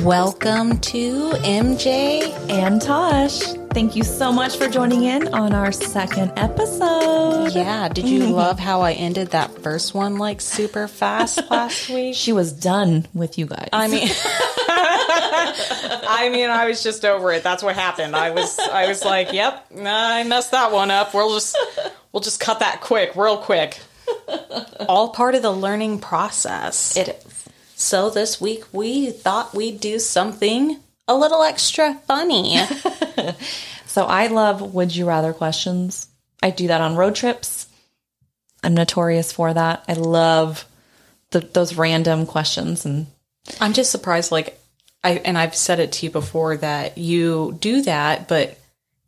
Welcome to MJ. and Tash. Thank you so much for joining in on our second episode. Yeah, did you love how I ended that first one like super fast last week? She was done with you guys. I mean, I mean, I was just over it. That's what happened. I was, I was like, "Yep, nah, I messed that one up. We'll just, we'll just cut that quick, real quick." All part of the learning process. it is. So this week we thought we'd do something a little extra funny. So I love would you rather questions. I do that on road trips. I'm notorious for that. I love the, those random questions and I'm just surprised, like, I and I've said it to you before that you do that, but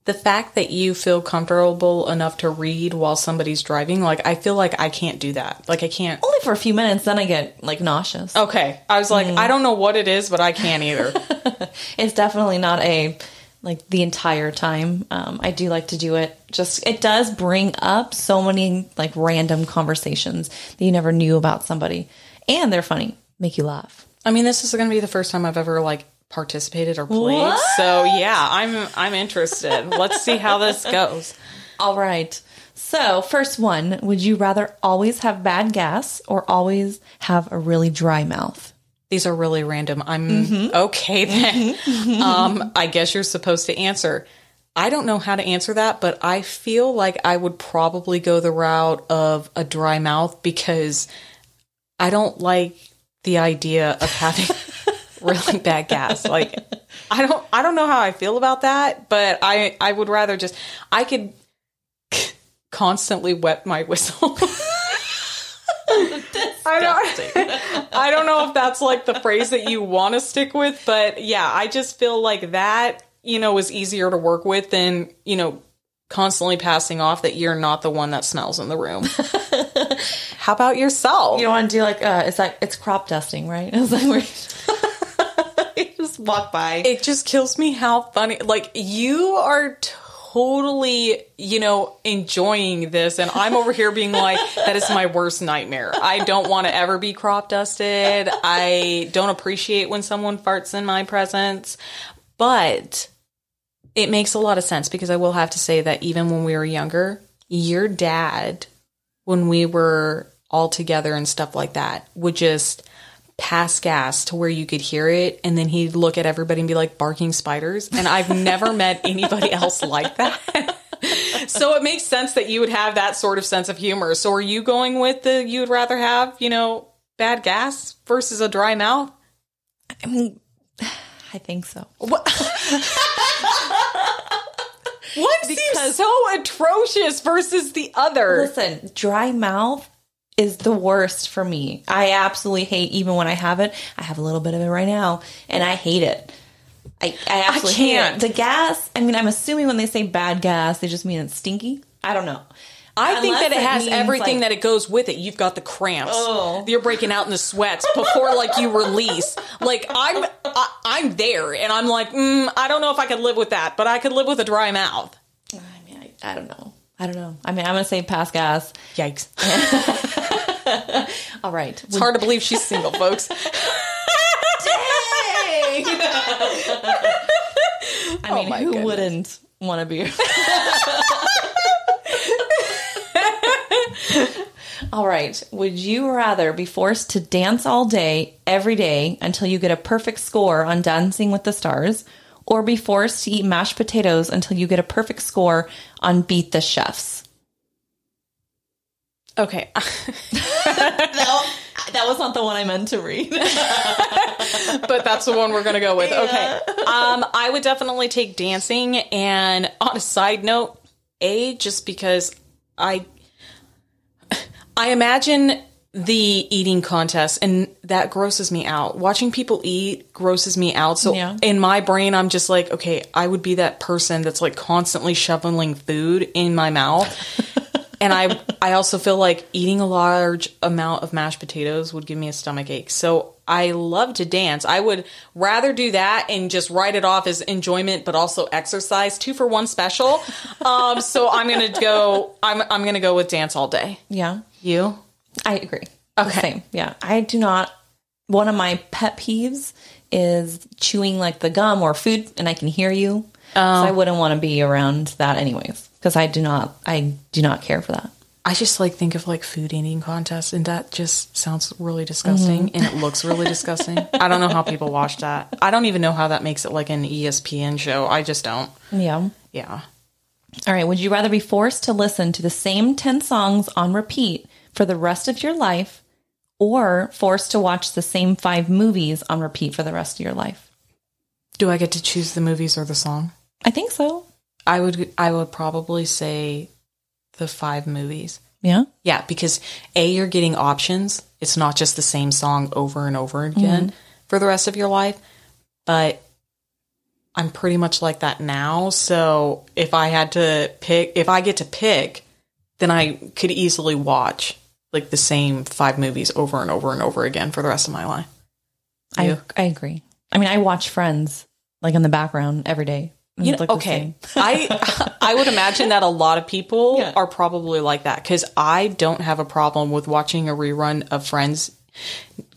the fact that you feel comfortable enough to read while somebody's driving, like, I feel like I can't do that. Like, I can't. only for a few minutes. Then I get like nauseous. Okay, I was like, I don't know what it is, but I can't either. It's definitely not a like the entire time. Um, I do like to do it. Just it does bring up so many like random conversations that you never knew about somebody, and they're funny, make you laugh. I mean, this is going to be the first time I've ever like participated or played. What? So yeah, I'm I'm interested. Let's see how this goes. All right. So first one, would you rather always have bad gas or always have a really dry mouth? These are really random. I'm okay then. Um, I guess you're supposed to answer. I don't know how to answer that, but I feel like I would probably go the route of a dry mouth because I don't like the idea of having really bad gas. Like I don't I don't know how I feel about that, but I I would rather just I could constantly wet my whistle. I don't I don't know if that's like the phrase that you want to stick with, but yeah, I just feel like that, you know, is easier to work with than, you know, constantly passing off that you're not the one that smells in the room. How about yourself? You don't want to do like uh, it's like it's crop dusting, right? It's like where you just walk by. it just kills me how funny like you are totally you know enjoying this and i'm over here being like that is my worst nightmare. I don't want to ever be crop dusted. I don't appreciate when someone farts in my presence. But it makes a lot of sense because i will have to say that even when we were younger your dad when we were all together and stuff like that would just pass gas to where you could hear it and then he'd look at everybody and be like barking spiders and I've never met anybody else like that. so it makes sense that you would have that sort of sense of humor. So are you going with the you would rather have, you know, bad gas versus a dry mouth? I mean, I think so. What? One seems so atrocious versus the other. Listen, dry mouth is the worst for me. I absolutely hate even when I have it. I have a little bit of it right now, and I hate it. I, I absolutely hate can't. The gas. I mean, I'm assuming when they say bad gas, they just mean it's stinky. I don't know. I think that it it has everything like- that it goes with it. You've got the cramps. Oh. You're breaking out in the sweats before like you release. Like I'm, I, I'm there, and I'm like, mm, I don't know if I could live with that, but I could live with a dry mouth. I mean, I, I don't know. I don't know. I mean, I'm gonna say pass gas. Yikes! All right. It's hard to believe she's single, folks. Dang! Oh I mean, my who goodness. wouldn't want to be? all right. Would you rather be forced to dance all day, every day, until you get a perfect score on Dancing with the Stars, or be forced to eat mashed potatoes until you get a perfect score on Beat the Chefs? Okay, that, that was not the one I meant to read. but that's the one we're gonna go with. Okay, um, I would definitely take dancing. And on a side note, a just because I, I imagine the eating contest, and that grosses me out. Watching people eat grosses me out. So Yeah. in my brain, I'm just like, okay, I would be that person that's like constantly shoveling food in my mouth. And I I also feel like eating a large amount of mashed potatoes would give me a stomach ache. So I love to dance. I would rather do that and just write it off as enjoyment, but also exercise. Two for one special. Um, so I'm gonna go. I'm I'm gonna go with dance all day. yeah. You? I agree. Okay. Same. Yeah. I do not. One of my pet peeves is chewing like the gum or food, and I can hear you. So I wouldn't want to be around that anyways, because I do not. I do not care for that. I just like think of like food eating contests, and that just sounds really disgusting, mm-hmm. and it looks really disgusting. I don't know how people watch that. I don't even know how that makes it like an ESPN show. I just don't. Yeah. Yeah. All right. Would you rather be forced to listen to the same 10 songs on repeat for the rest of your life or forced to watch the same five movies on repeat for the rest of your life? Do I get to choose the movies or the song? I think so. I would. I would probably say the five movies. Yeah. Yeah, because A, you're getting options. It's not just the same song over and over again mm-hmm. for the rest of your life. But I'm pretty much like that now. So if I had to pick, if I get to pick, then I could easily watch like the same five movies over and over and over again for the rest of my life. I, I agree. I mean, I watch Friends like in the background every day. You know, okay. I I would imagine that a lot of people Yeah. are probably like that because I don't have a problem with watching a rerun of Friends.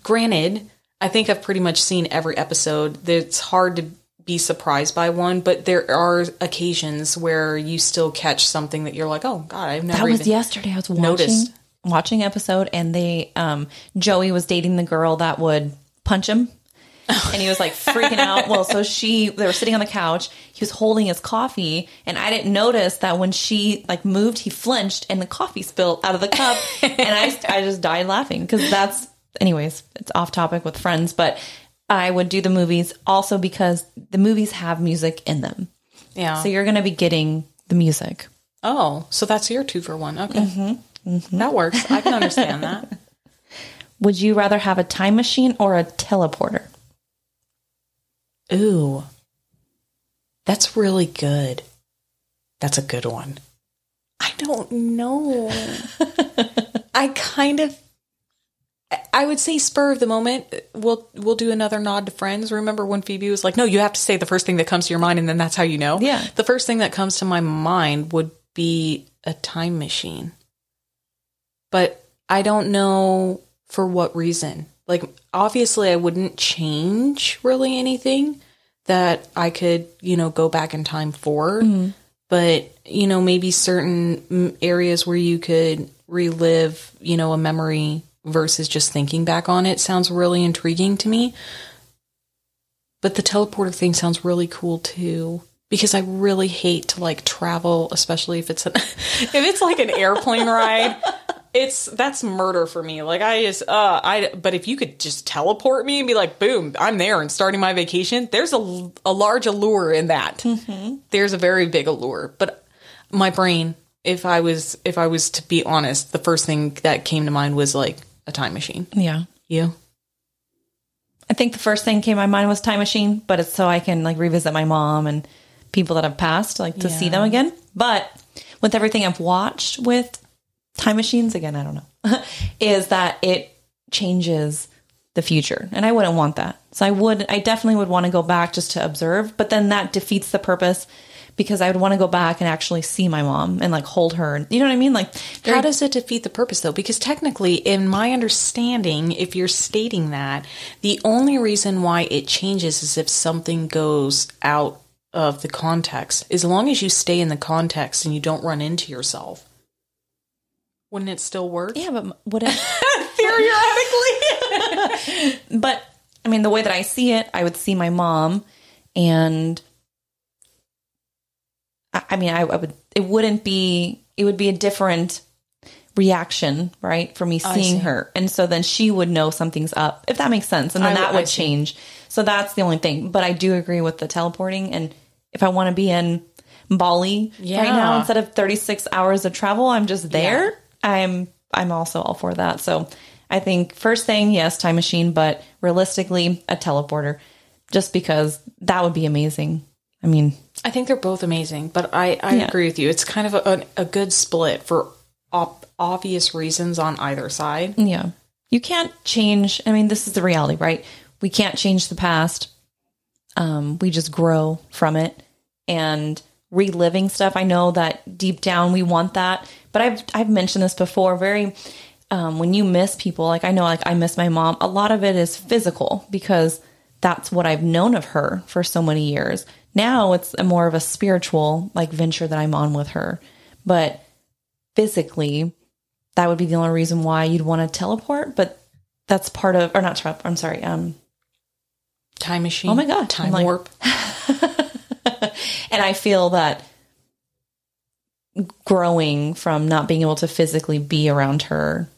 Granted, I think I've pretty much seen every episode. It's hard to be surprised by one, but there are occasions where you still catch something that you're like, "Oh God, I've never." That was yesterday. I was watching noticed. watching episode, and they um Joey was dating the girl that would punch him, and he was like freaking out. Well, so she they were sitting on the couch. He was holding his coffee, and I didn't notice that when she like moved, he flinched, and the coffee spilled out of the cup, and I I just died laughing because that's anyways. It's off topic with friends, but. I would do the movies also because the movies have music in them. Yeah. So you're going to be getting the music. oh, so that's your two for one. Okay, Mm-hmm. that works. I can understand that. Would you rather have a time machine or a teleporter? Ooh, that's really good. That's a good one. I don't know. I kind of. I would say spur of the moment. We'll we'll do another nod to Friends. Remember when Phoebe was like, "No, you have to say the first thing that comes to your mind, and then that's how you know." Yeah. The first thing that comes to my mind would be a time machine, but I don't know for what reason. Like, obviously, I wouldn't change really anything that I could, you know, go back in time for. Mm-hmm. But, you know, maybe certain areas where you could relive, you know, a memory versus just thinking back on it sounds really intriguing to me. But the teleporter thing sounds really cool too. Because I really hate to like travel, especially if it's an, if it's like an airplane ride it's that's murder for me. Like I just uh I but if you could just teleport me and be like boom, I'm there and starting my vacation, there's a a large allure in that. There's a very big allure. But my brain, if I was if I was to be honest, the first thing that came to mind was like a time machine. Yeah. You? I think the first thing came to my mind was time machine, but it's so I can like revisit my mom and people that have passed, like to see them again. But with everything I've watched with time machines, again, I don't know, is that it changes the future. And I wouldn't want that. So I would, I definitely would want to go back just to observe, but then that defeats the purpose because I would want to go back and actually see my mom and like hold her. You know what I mean? Like, How does it defeat the purpose though? Because technically, in my understanding, if you're stating that, the only reason why it changes is if something goes out of the context. As long as you stay in the context and you don't run into yourself. Wouldn't it still work? yeah, but would it? Theoretically. but I mean, the way that I see it, I would see my mom, and I, I mean, I, I would. It wouldn't be. It would be a different reaction, right, for me seeing see. her, and so then she would know something's up, if that makes sense, and then I- that would change. So that's the only thing. But I do agree with the teleporting, and if I want to be in Bali right now instead of thirty six hours of travel, I'm just there. I'm I'm also all for that. So I think first thing, yes, time machine, but realistically, a teleporter, just because that would be amazing. I mean, I think they're both amazing, but I, I Yeah. agree with you. It's kind of a, a good split for op- obvious reasons on either side. yeah, you can't change. I mean, this is the reality, right? We can't change the past. Um, we just grow from it and reliving stuff. I know that deep down we want that, but I've I've mentioned this before. Very um, when you miss people, like I know, like I miss my mom, a lot of it is physical because that's what I've known of her for so many years. Now it's a more of a spiritual like venture that I'm on with her. But physically, that would be the only reason why you'd want to teleport. But that's part of, or not teleport, I'm sorry, um, Time machine. Oh my God. Time like- warp. and I feel that growing from not being able to physically be around her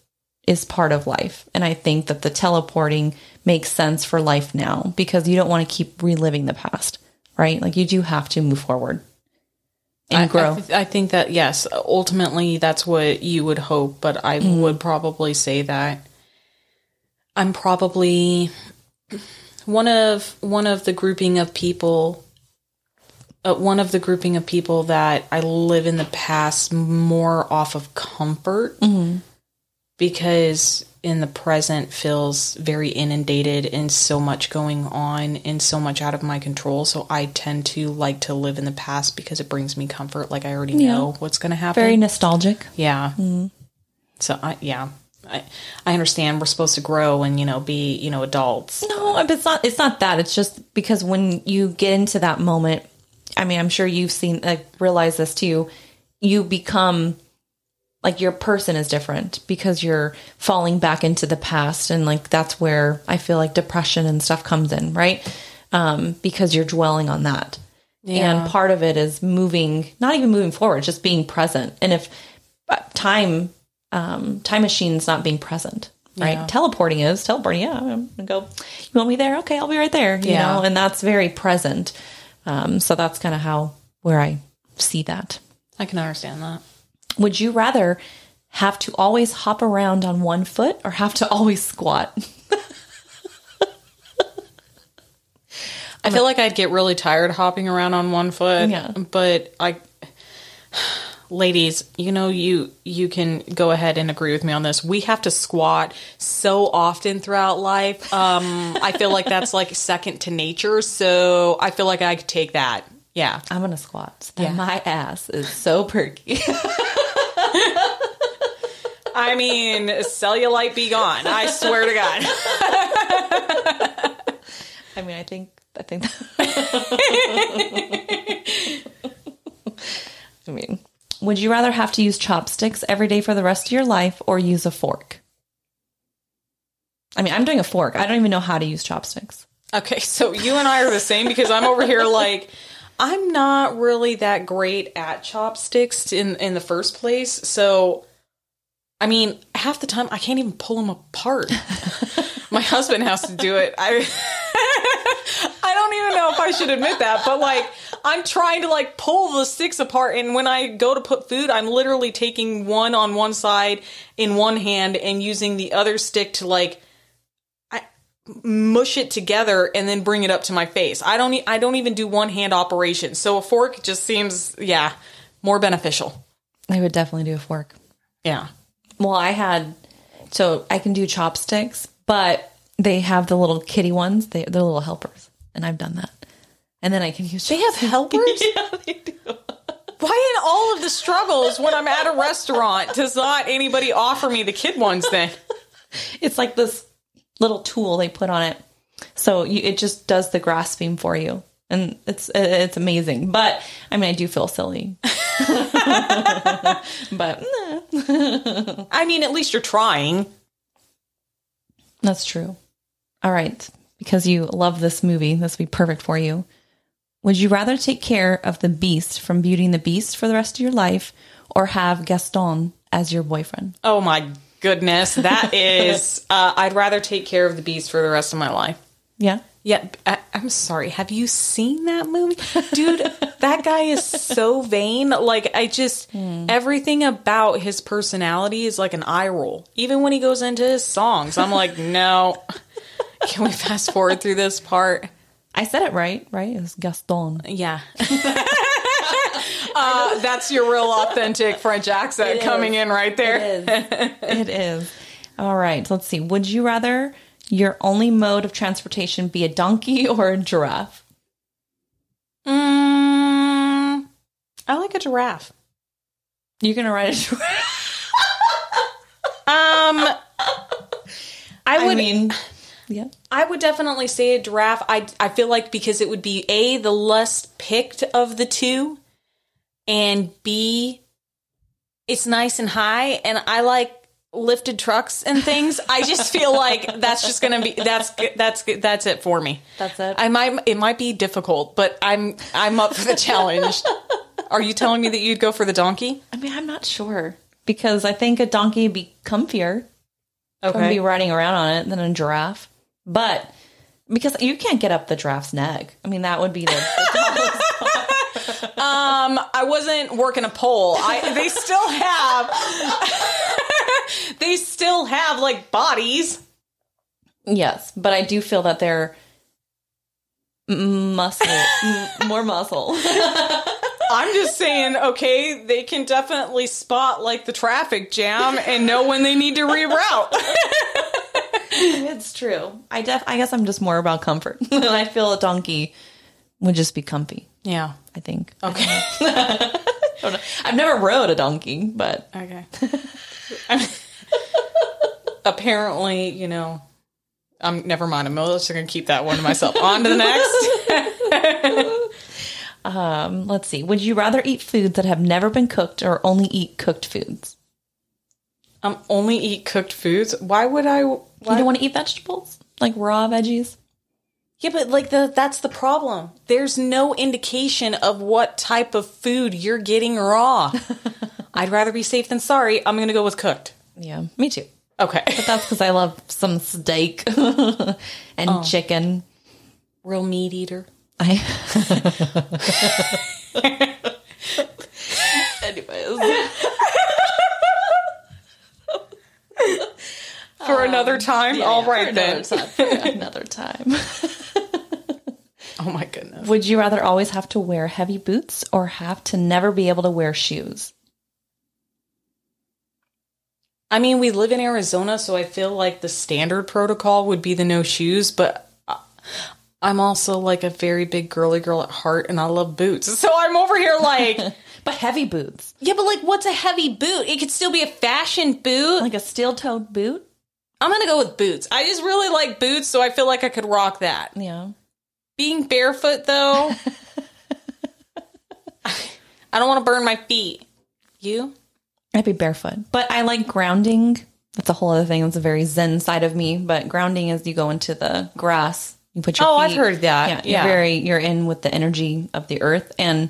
is part of life. And I think that the teleporting makes sense for life now because you don't want to keep reliving the past, right? Like you do have to move forward and I- grow. I, th- I think that yes, ultimately that's what you would hope, but I Mm-hmm. would probably say that I'm probably one of one of the grouping of people uh, one of the grouping of people that I live in the past more off of comfort Mm-hmm. because in the present feels very inundated and so much going on and so much out of my control. So I tend to like to live in the past because it brings me comfort. Like I already Yeah. know what's going to happen. Very nostalgic. yeah. So I, yeah, I, I understand we're supposed to grow and, you know, be, you know, adults. No, but it's not. It's not that. It's just because when you get into that moment, I mean, I'm sure you've seen, like, realize this too. You become like your person is different because you're falling back into the past, and like that's where I feel like depression and stuff comes in, right? Um, because you're dwelling on that, and part of it is moving, not even moving forward, just being present. And if uh, time, um, time machine's not being present, right? Yeah. Teleporting is teleporting. Yeah, I'm gonna go. You want me there? Okay, I'll be right there. You Yeah. know, and that's very present. Um, so that's kind of how where I see that. I can understand that. Would you rather have to always hop around on one foot or have to always squat? I feel like I'd get really tired hopping around on one foot. Yeah. But I ladies, you know you you can go ahead and agree with me on this. We have to squat so often throughout life. Um I feel like that's like second to nature, so I feel like I could take that. Yeah. I'm gonna squat. So Yeah. My ass is so perky. I mean, cellulite be gone. I swear to God. I mean, I think I think. I mean, would you rather have to use chopsticks every day for the rest of your life or use a fork? I mean, I'm doing a fork. I don't even know how to use chopsticks. Okay, so you and I are the same because I'm over here like I'm not really that great at chopsticks in in the first place. So I mean, half the time I can't even pull them apart. My husband has to do it. I don't even know if I should admit that, but like I'm trying to like pull the sticks apart and when I go to put food, I'm literally taking one on one side in one hand and using the other stick to like I mush it together and then bring it up to my face. I don't I don't even do one hand operation. So a fork just seems yeah, more beneficial. I would definitely do a fork. Yeah. Well, I had so I can do chopsticks, but they have the little kitty ones. They, they're little helpers, and I've done that. And then I can use. They have helpers? yeah, they do. Why in all of the struggles when I'm at a restaurant does not anybody offer me the kid ones then? It's like this little tool they put on it, so you, it just does the grasping for you, and it's it's amazing. But I mean, I do feel silly, but I mean, at least you're trying. that's true. All right, because you love this movie, this would be perfect for you. Would you rather take care of the Beast from Beauty and the Beast for the rest of your life, or have Gaston as your boyfriend? Oh my goodness, that is uh, I'd rather take care of the beast for the rest of my life. Yeah. Yeah, I, I'm sorry. Have you seen that movie, dude? that guy is so vain. Like, I just everything about his personality is like an eye roll. Even when he goes into his songs, I'm like, no. Can we fast forward through this part? I said it right, right? It was Gaston. Yeah. uh, that's your real authentic French accent It coming is. in right there. It is. it is. All right. Let's see. Would you rather your only mode of transportation be a donkey or a giraffe? Mm, I like a giraffe. You're gonna ride a giraffe. Um, I I would mean, yeah. I would definitely say a giraffe. I I feel like because it would be a the less picked of the two, and b it's nice and high, and I like lifted trucks and things. I just feel like that's just gonna be that's that's that's it for me. That's it? I might it might be difficult, but I'm I'm up for the challenge. Are you telling me that you'd go for the donkey? I mean, I'm not sure because I think a donkey would be comfier. Okay. Okay. be riding around on it than a giraffe. But because you can't get up the giraffe's neck. I mean, that would be the, the. Um, I wasn't working a pole. I they still have they still have like bodies. yes, but I do feel that they're muscle, m- more muscle. I'm just saying, okay, they can definitely spot like the traffic jam and know when they need to reroute. it's true. I def. I guess I'm just more about comfort. I feel a donkey would just be comfy. yeah. I think. Okay. I've never rode a donkey, but Okay. Apparently, you know, I'm never mind. I'm just gonna keep that one to myself. On to the next. um, let's see. Would you rather eat foods that have never been cooked or only eat cooked foods? Um, only eat cooked foods. Why would I? You don't want to eat vegetables, like raw veggies. Yeah, but like the that's the problem. There's no indication of what type of food you're getting raw. I'd rather be safe than sorry. I'm gonna go with cooked. Yeah, me too. Okay. But that's because I love some steak and chicken. Real meat eater. I. Anyways, Um, for another time. All right then. another time. Another time. Oh my goodness. Would you rather always have to wear heavy boots or have to never be able to wear shoes? I mean, we live in Arizona, so I feel like the standard protocol would be the no shoes, but I'm also like a very big girly girl at heart and I love boots. So I'm over here like, But heavy boots, yeah, but like, what's a heavy boot? It could still be a fashion boot. like a steel-toed boot. I'm gonna go with boots. I just really like boots, so I feel like I could rock that. Yeah. Being barefoot, though, I don't want to burn my feet. You? I'd be barefoot. But I like grounding. That's a whole other thing. That's a very zen side of me. But grounding is you go into the grass, you put your Oh, feet. I've heard that. Yeah, Yeah. You're very you're in with the energy of the earth and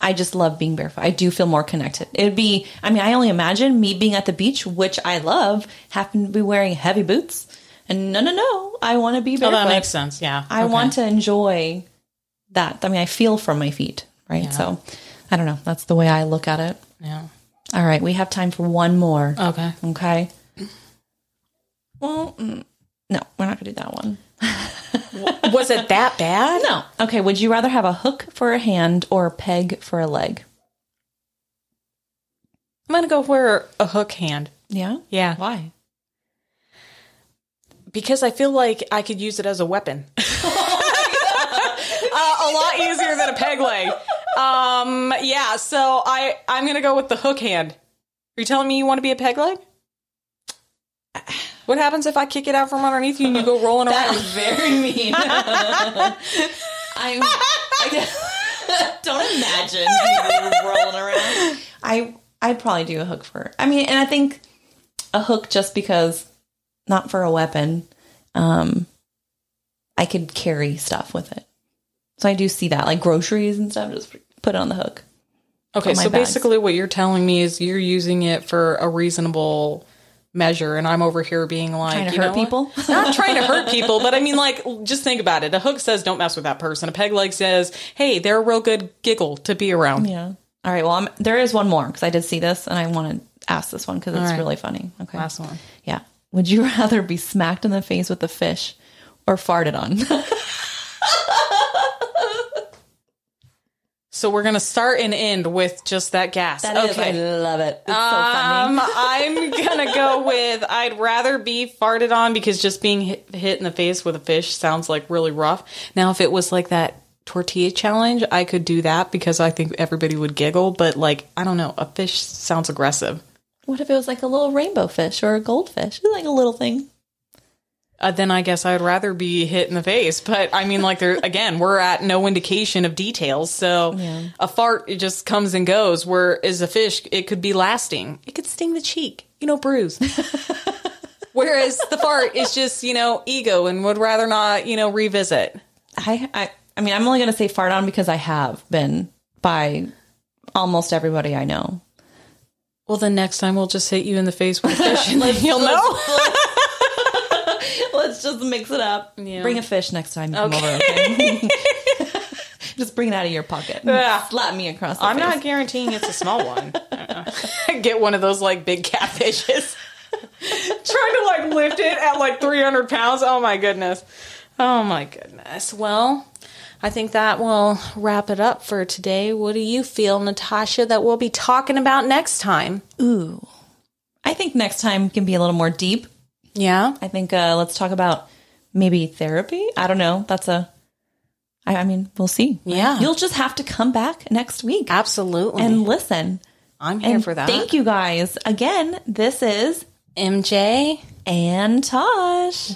I just love being barefoot. I do feel more connected. It'd be I mean, I only imagine me being at the beach, which I love, happen to be wearing heavy boots. And no no no. I want to be Oh, barefoot. that makes sense. Yeah. I Okay. want to enjoy that. I mean I feel from my feet, right? So I don't know. That's the way I look at it. Yeah. All right, we have time for one more. Okay. Okay. Well, mm, no, we're not going to do that one. Was it that bad? No. Okay, would you rather have a hook for a hand or a peg for a leg? I'm gonna go for a hook hand. Yeah? Yeah. Why? Because I feel like I could use it as a weapon. uh, a lot easier than a peg leg. Um, yeah, so I I'm gonna go with the hook hand. Are you telling me you want to be a peg leg? What happens if I kick it out from underneath you and you go rolling around? That is very mean. I'm, I don't imagine you rolling around. I I'd probably do a hook for. I mean, and I think a hook just because not for a weapon. Um, I could carry stuff with it, so I do see that like groceries and stuff. Just put it on the hook. Okay, so bags. basically what you're telling me is you're using it for a reasonable measure and I'm over here being like Trying to you hurt people? Not trying to hurt people, but I mean like just think about it. A hook says don't mess with that person. A peg leg says, "Hey, they're a real good giggle to be around." Yeah. All right. Well, I'm, there is one more because I did see this and I want to ask this one because it's right. really funny. Okay. Last one. Yeah. Would you rather be smacked in the face with a fish or farted on? So we're going to start and end with just that gas. That is I love it. It's so funny. Um, I'm gonna go with I'd rather be farted on because just being hit, hit in the face with a fish sounds like really rough. Now, if it was like that tortilla challenge, I could do that because I think everybody would giggle. But like, I don't know, a fish sounds aggressive. What if it was like a little rainbow fish or a goldfish? It's like a little thing. Uh, then I guess I'd rather be hit in the face. But I mean, like, there again, we're at no indication of details. So Yeah. a fart, it just comes and goes. Whereas a fish, it could be lasting. It could sting the cheek, you know, bruise. Whereas the fart is just, you know, ego and would rather not, you know, revisit. I, I, I mean, I'm only going to say fart on because I have been by almost everybody I know. Well, then next time we'll just hit you in the face with a fish and then you'll know. Let's just mix it up. Yeah. Bring a fish next time you come over, okay? just bring it out of your pocket. Yeah. Slap me across the I'm face. not guaranteeing it's a small one. Get one of those like big catfishes. Trying to like lift it at like 300 pounds. Oh my goodness. Oh my goodness. Well, I think that will wrap it up for today. What do you feel, Natasha, that we'll be talking about next time? Ooh. I think next time can be a little more deep. Yeah. I think uh, let's talk about maybe therapy. I don't know. That's a. I, I mean, we'll see. Yeah. You'll just have to come back next week Absolutely. and listen. I'm here And for that. thank you guys again. This is MJ. and Tash.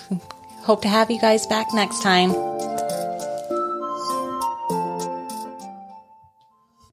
Hope to have you guys back next time.